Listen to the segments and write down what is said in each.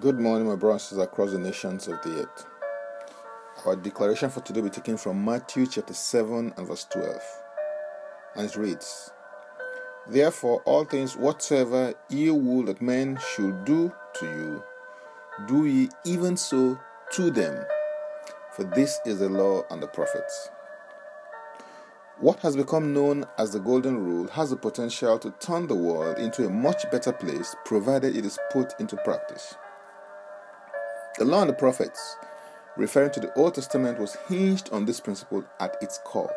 Good morning, my brothers across the nations of the earth. Our declaration for today will be taken from Matthew chapter 7 and verse 12. And it reads Therefore, all things whatsoever ye will that men should do to you, do ye even so to them. For this is the law and the prophets. What has become known as the Golden Rule has the potential to turn the world into a much better place provided it is put into practice. The law and the prophets, referring to the Old Testament, was hinged on this principle at its core.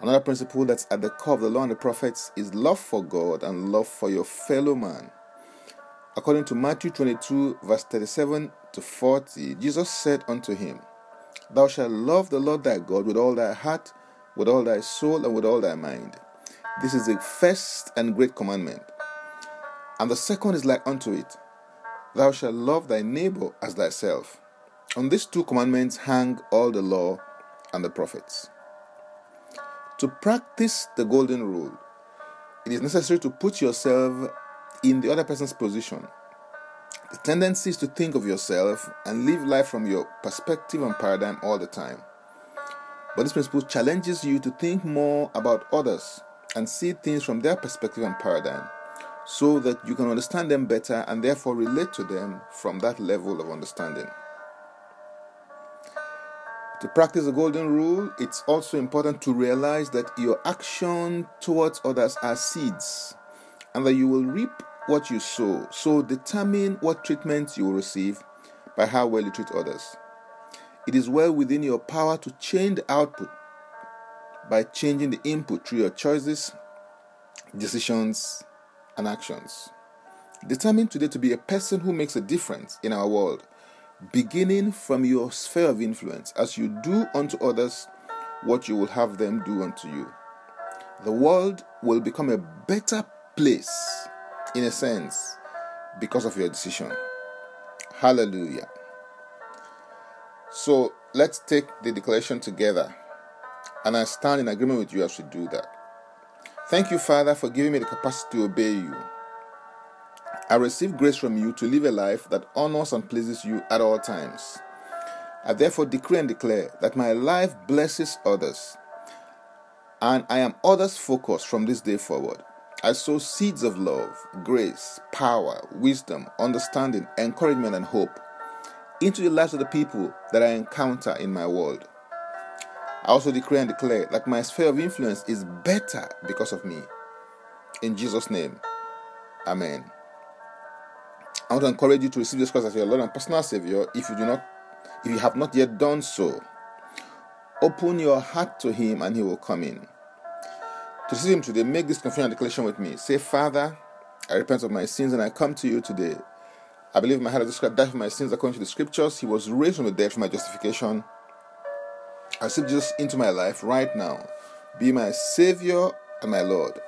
Another principle that's at the core of the law and the prophets is love for God and love for your fellow man. According to Matthew 22, verse 37 to 40, Jesus said unto him, Thou shalt love the Lord thy God with all thy heart, with all thy soul, and with all thy mind. This is the first and great commandment. And the second is like unto it Thou shalt love thy neighbor as thyself. On these two commandments hang all the law and the prophets. To practice the golden rule, it is necessary to put yourself in the other person's position. The tendency is to think of yourself and live life from your perspective and paradigm all the time. But this principle challenges you to think more about others and see things from their perspective and paradigm so that you can understand them better and therefore relate to them from that level of understanding. To practice the golden rule, it's also important to realize that your action towards others are seeds and that you will reap what you sow. So determine what treatment you will receive by how well you treat others. It is well within your power to change the output by changing the input through your choices, decisions, and actions. Determine today to be a person who makes a difference in our world, beginning from your sphere of influence. As you do unto others what you will have them do unto you. The world will become a better place, in a sense, because of your decision. Hallelujah. So let's take the declaration together, and I stand in agreement with you as we do that. Thank you, Father, for giving me the capacity to obey you. I receive grace from you to live a life that honors and pleases you at all times. I therefore decree and declare that my life blesses others, and I am others focused from this day forward. I sow seeds of love, grace, power, wisdom, understanding, encouragement, and hope into the lives of the people that I encounter in my world. I also decree and declare that my sphere of influence is better because of me. In Jesus' name, Amen. I want to encourage you to receive Jesus Christ as your Lord and personal Savior if you do not, if you have not yet done so. Open your heart to Him and He will come in. To receive Him today, make this confession and declaration with me. Say, Father, I repent of my sins and I come to you today. I believe my heart has died for my sins according to the scriptures. He was raised from the dead for my justification. I accept Jesus into my life right now. Be my Savior and my Lord.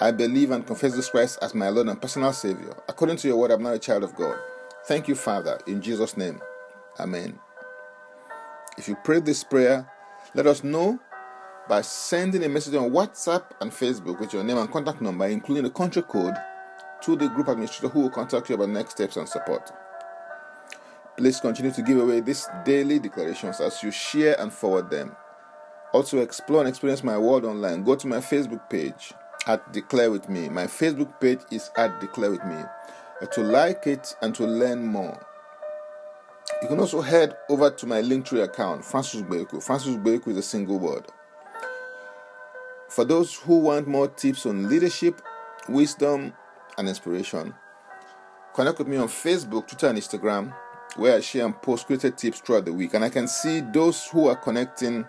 I believe and confess Jesus Christ as my Lord and personal Savior. According to your word, I'm now a child of God. Thank you, Father, in Jesus' name. Amen. If you prayed this prayer, let us know by sending a message on WhatsApp and Facebook with your name and contact number, including the country code, to the group administrator who will contact you about next steps and support. Please continue to give away these daily declarations as you share and forward them. Also, explore and experience my world online. Go to my Facebook page at Declare With Me. My Facebook page is at Declare With Me. Uh, to like it and to learn more. You can also head over to my Linktree account, Francis Beku. Francis Beku is a single word. For those who want more tips on leadership, wisdom, and inspiration, connect with me on Facebook, Twitter, and Instagram where I share and post created tips throughout the week. And I can see those who are connecting.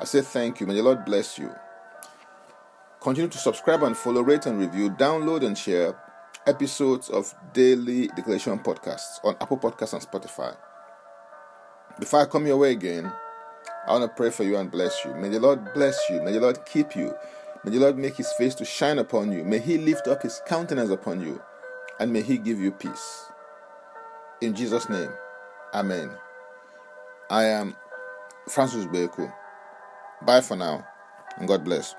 I say thank you. May the Lord bless you. Continue to subscribe and follow, rate and review, download and share episodes of Daily Declaration Podcasts on Apple Podcasts and Spotify. Before I come your way again, I want to pray for you and bless you. May the Lord bless you. May the Lord keep you. May the Lord make his face to shine upon you. May he lift up his countenance upon you. And may he give you peace. In Jesus' name, Amen. I am Francis Beku. Bye for now, and God bless.